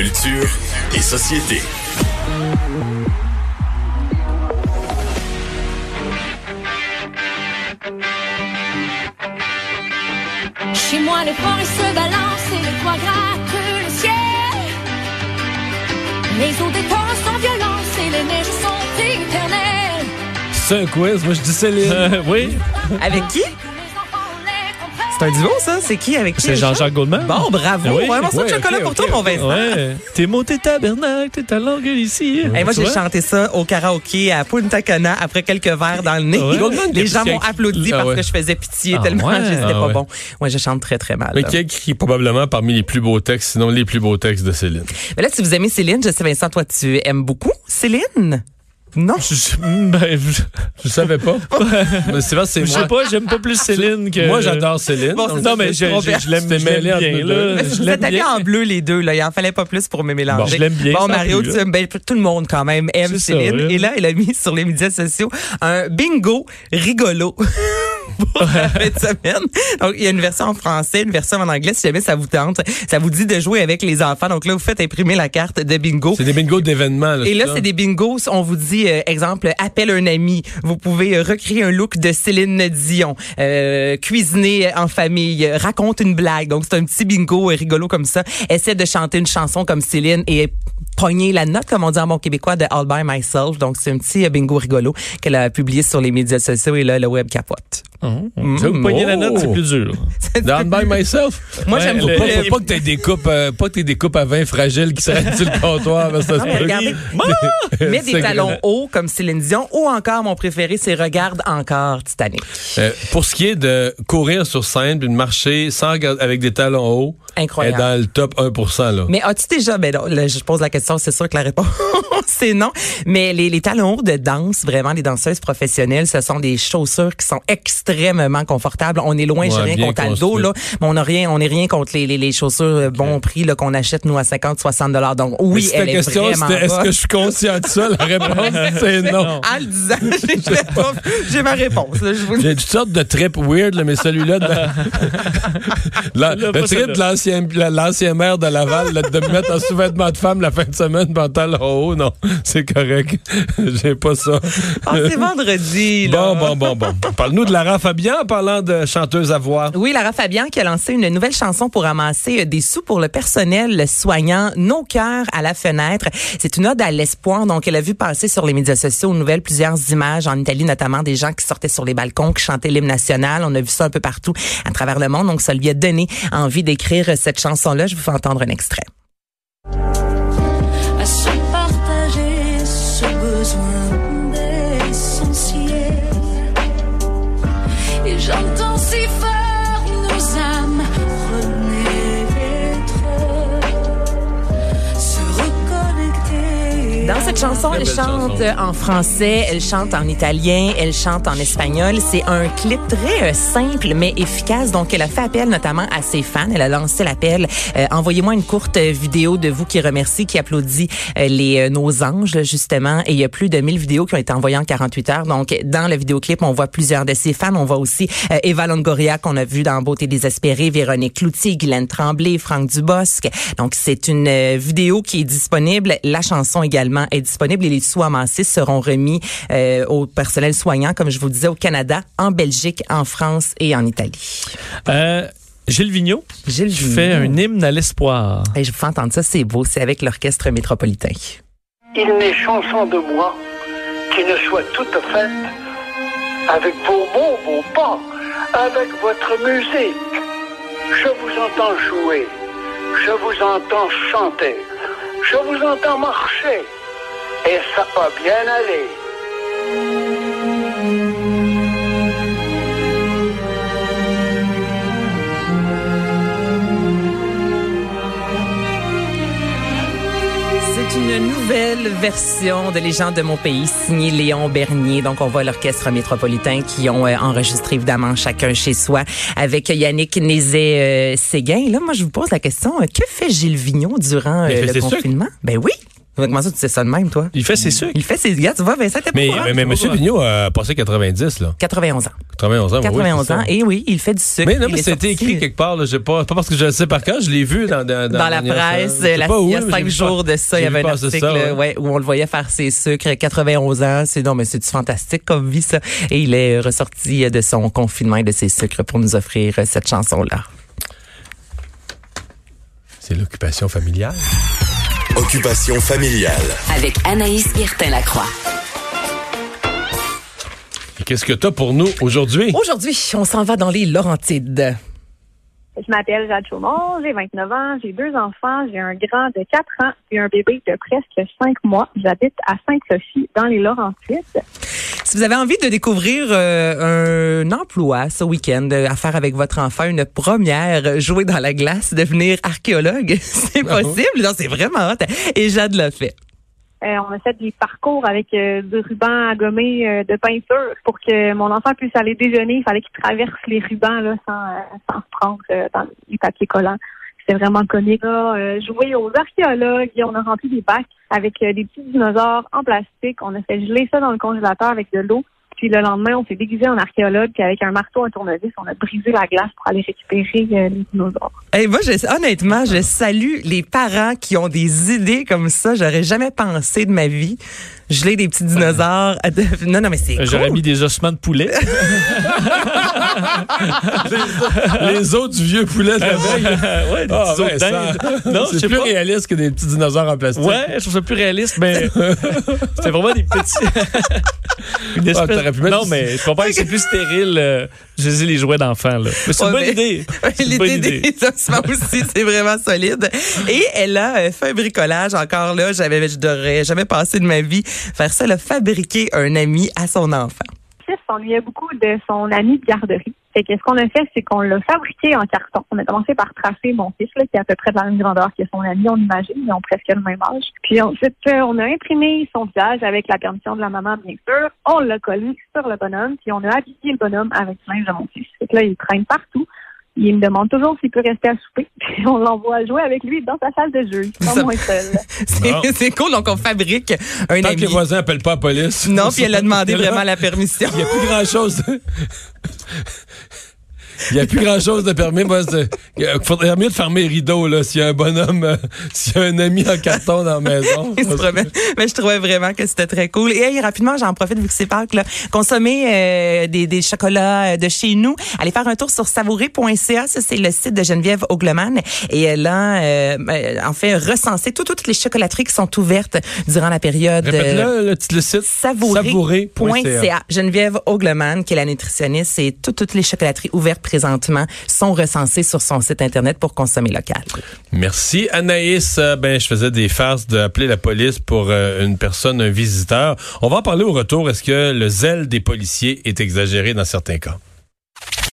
Culture et société. Chez moi, les forêts se balancent et les toits grattent le ciel. Les eaux des torrents sont violentes et les neiges sont éternelles. C'est un quiz. Moi, je dis Céline. Euh, oui, Avec qui? C'est un duo, ça? C'est qui? Avec qui? c'est Jean-Jacques Goldman. Bon, bravo. Oui? Un morceau Ouais, de chocolat pour toi, mon. Vincent. Ouais. T'es monté tabernacle, t'es ta langue ici. Hey, moi, j'ai chanté ça au karaoké à Punta Cana après quelques verres dans le nez. Ouais. Les gens m'ont applaudi Ah parce ouais. que je faisais pitié Ah tellement ouais? que c'était Ah pas ouais. bon. Moi, je chante très, très mal. Mais qui écrit probablement parmi les plus beaux textes, sinon les plus beaux textes de Céline? Mais là, si vous aimez Céline, je sais, Vincent, toi, tu aimes beaucoup Céline? Non? Je, je- ben, je, Je savais pas. mais c'est vrai, c'est je moi. sais pas, j'aime pas plus Céline que. Moi, j'adore Céline. Bon, Non, mais je, je, bien. je l'aime je bien, nous là. Je Vous l'aime êtes allés bien. en bleu, les deux, là. Il en fallait pas plus pour me mélanger. Bon, je l'aime bien, Bon, Mario, plus, tu ben, tout le monde, quand même, aime ça, Céline. ouais. Et là, elle a mis sur les médias sociaux un bingo rigolo. pour la fin de semaine. Donc, il y a une version en français, une version en anglais, si jamais ça vous tente. Ça vous dit de jouer avec les enfants. Donc là, vous faites imprimer la carte de bingo. C'est des bingos d'événements. Là, Et là, c'est des bingos. On vous dit, euh, exemple, appelle un ami. Vous pouvez euh, recréer un look de Céline Dion, euh, cuisiner en famille, raconte une blague. Donc, c'est un petit bingo euh, rigolo comme ça. Essaie de chanter une chanson comme Céline et pogner la note, comme on dit en bon québécois, de All By Myself. Donc, c'est un petit euh, bingo rigolo qu'elle a publié sur les médias sociaux et là, le web capote. Vous pognez la note, c'est plus dur. Down by myself. Moi, Ouais, j'aime beaucoup Pas, pas que t'aies des coupes, euh, pas que t'aies des coupes à vin fragiles qui s'arrêtent sur le comptoir. que ça Non, se mais peut. regardez, mets des talons hauts comme Céline Dion ou encore, mon préféré, c'est Regarde encore Titanic. Euh, pour ce qui est de courir sur scène puis de marcher sans avec des talons hauts, Incroyable. est dans le top 1 là. Mais as-tu déjà, ben là, je pose la question, c'est sûr que la réponse c'est non. Mais les, les talons hauts de danse, vraiment, les danseuses professionnelles, ce sont des chaussures qui sont extrêmement confortables. On est loin, Ouais, j'ai rien contre Aldo, là, mais on n'a rien, on n'est rien contre les, les, les chaussures euh, bon prix là qu'on achète nous à 50, 60 dollars. Donc oui, si elle ta est question, vraiment c'était est-ce que je suis conscient de ça? La réponse, c'est non. En le disant, j'ai- ma réponse. là, je vous- J'ai toutes sortes de trips weird, là, mais celui-là, de la- le trip de l'ancien, la- l'ancien maire de Laval, là, de me mettre en sous-vêtements de femme la fin de semaine, pantalon haut, non, c'est correct. J'ai pas ça. Ah, c'est vendredi. Là. Bon, bon, bon, bon. Parle-nous de Lara Fabian en parlant de chanteuse à voix. Oui, Lara Fabian qui a lancé une nouvelle chanson pour ramasser euh, des sous pour le personnel soignant Nos cœurs à la fenêtre. C'est une ode à l'espoir. Donc, elle a vu passer sur les médias sociaux aux nouvelles plusieurs images en Italie, notamment des gens qui sortaient sur les balcons, qui chantaient l'hymne national. On a vu ça un peu partout à travers le monde. Donc, ça lui a donné envie d'écrire cette chanson-là. Je vous fais entendre un extrait. Dans cette chanson, elle chante chanson. en français, elle chante en italien, elle chante en espagnol. C'est un clip très euh, simple mais efficace. Donc, elle a fait appel notamment à ses fans. Elle a lancé l'appel euh, Envoyez-moi une courte vidéo de vous qui remercie, qui applaudit euh, les nos anges justement. Et il y a plus de 1000 vidéos qui ont été envoyées en 48 heures. Donc, dans le vidéoclip, on voit plusieurs de ses fans. On voit aussi Eva Longoria qu'on a vu dans Beauté désespérée, Véronique Cloutier, Guylaine Tremblay, Franck Dubosc. Donc, c'est une vidéo qui est disponible. La chanson également est disponible et les sous amassés seront remis euh, au personnel soignant, comme je vous le disais, au Canada, en Belgique, en France et en Italie. Euh, Gilles Vigneault Gilles qui fait un hymne à l'espoir. Et je vous fais entendre ça, c'est beau. C'est avec l'Orchestre métropolitain. Il n'est chanson de moi qui ne soit toute faite avec vos mots, vos pas, avec votre musique. Je vous entends jouer, je vous entends chanter, je vous entends marcher, et ça va bien aller. C'est une nouvelle version de Les gens de mon pays, signée Léon Bernier. Donc, on voit l'Orchestre métropolitain qui ont euh, enregistré évidemment chacun chez soi avec Yannick Nézet-Séguin. Là, moi, je vous pose la question, euh, que fait Gilles Vignon durant euh, le sûr confinement? Ben oui. Comment ça, tu sais ça de même, toi? Il fait ses sucres. Il fait ses gars, tu vois, Vincent, t'es Mais, mais, mais M. Vigneault a passé 90, là. 91 ans. 91 ans. oui, 91 c'est ans. Et oui, il fait du sucre. Mais non, mais c'était écrit quelque part, là. Je sais pas, pas parce que je le sais par cœur, je l'ai vu dans, dans, dans la presse, sais la- pas où, il y a j'ai cinq jours pas- de ça, il y avait un article ça, ouais. ouais, où on le voyait faire ses sucres. 91 ans, c'est non, mais c'est fantastique comme vie ça. Et il est ressorti de son confinement et de ses sucres pour nous offrir cette chanson-là. C'est l'occupation familiale. Occupation familiale. Avec Anaïs Guertin-Lacroix. Qu'est-ce que t'as pour nous aujourd'hui? Aujourd'hui, on s'en va dans les Laurentides. Je m'appelle Jade Chaumont, j'ai 29 ans, j'ai deux enfants, j'ai un grand de 4 ans et un bébé de presque 5 mois. J'habite à Sainte-Sophie, dans les Laurentides. Si vous avez envie de découvrir euh, un emploi ce week-end euh, à faire avec votre enfant, une première, jouer dans la glace, devenir archéologue, c'est Ah possible. Non, c'est vraiment hot. Et Jade l'a fait. Euh, on a fait des parcours avec euh, du ruban à gommer euh, de peinture pour que mon enfant puisse aller déjeuner. Il fallait qu'il traverse les rubans là, sans, euh, sans se prendre euh, dans les papiers collants. C'était vraiment comique. On a joué aux archéologues. On a rempli des bacs avec euh, des petits dinosaures en plastique. On a fait geler ça dans le congélateur avec de l'eau. Puis le lendemain, on s'est déguisé en archéologue. Puis avec un marteau, un tournevis, on a brisé la glace pour aller récupérer euh, les dinosaures. Hey, moi, honnêtement, je salue les parents qui ont des idées comme ça. J'aurais jamais pensé de ma vie. Geler des petits dinosaures. Non, non, mais c'est cool. J'aurais mis des ossements de poulet. Les os du vieux poulet de la veille. ouais, des Ah, petits ben, Non, c'est plus pas. réaliste que des petits dinosaures en plastique. Ouais, je trouve ça plus réaliste, mais c'était vraiment des petits. Une Ah, espèce... t'aurais pu mettre non, mais je comprends que c'est plus stérile. Euh, je dis les jouets d'enfants, là. Mais c'est une bonne mais- idée. Ouais, C'est une bonne L'idée idée. des ossements aussi, c'est vraiment solide. Et elle a euh, fait un bricolage encore là. J'avais, je n'aurais jamais passé de ma vie faire ça, là, fabriquer un ami à son enfant. s'ennuyait beaucoup de son ami de garderie. Fait que ce qu'on a fait, c'est qu'on l'a fabriqué en carton. On a commencé par tracer mon fils, là, qui est à peu près de la même grandeur que son ami, on imagine. Ils ont presque le même âge. Puis ensuite, euh, on a imprimé son visage avec la permission de la maman, bien sûr. On l'a collé sur le bonhomme, puis on a habillé le bonhomme avec le linge de mon fils. Fait que là, il traîne partout. Il me demande toujours s'il peut rester à souper. Puis on l'envoie jouer avec lui dans sa salle de jeu. Pas moins seul. C'est, cool, donc on fabrique un Tant que ami. les voisins appellent pas la police. Non, puis elle a demandé vraiment la permission. Il n'y a plus grand chose. Il n'y a plus grand chose de permis. Moi, il faudrait mieux de fermer les rideaux, là, s'il y a un bonhomme, euh, s'il y a un ami en carton dans la maison. Mais je trouvais vraiment que c'était très cool. Et hey, rapidement, j'en profite vu que c'est Pâques, là. Consommer euh, des, des chocolats euh, de chez nous. Allez faire un tour sur savouré.ca. Ça, c'est le site de Geneviève Ogleman. Et elle a, euh, euh, en fait, recensé tout- toutes les chocolateries qui sont ouvertes durant la période. euh, Répète-le, le, le site. Savouré.ca. Geneviève Ogleman, qui est la nutritionniste, et tout- toutes les chocolateries ouvertes présentement sont recensées sur son site Internet pour consommer local. Merci Anaïs. Euh, Ben, je faisais des farces d'appeler la police pour euh, une personne, un visiteur. On va en parler au retour. Est-ce que le zèle des policiers est exagéré dans certains cas?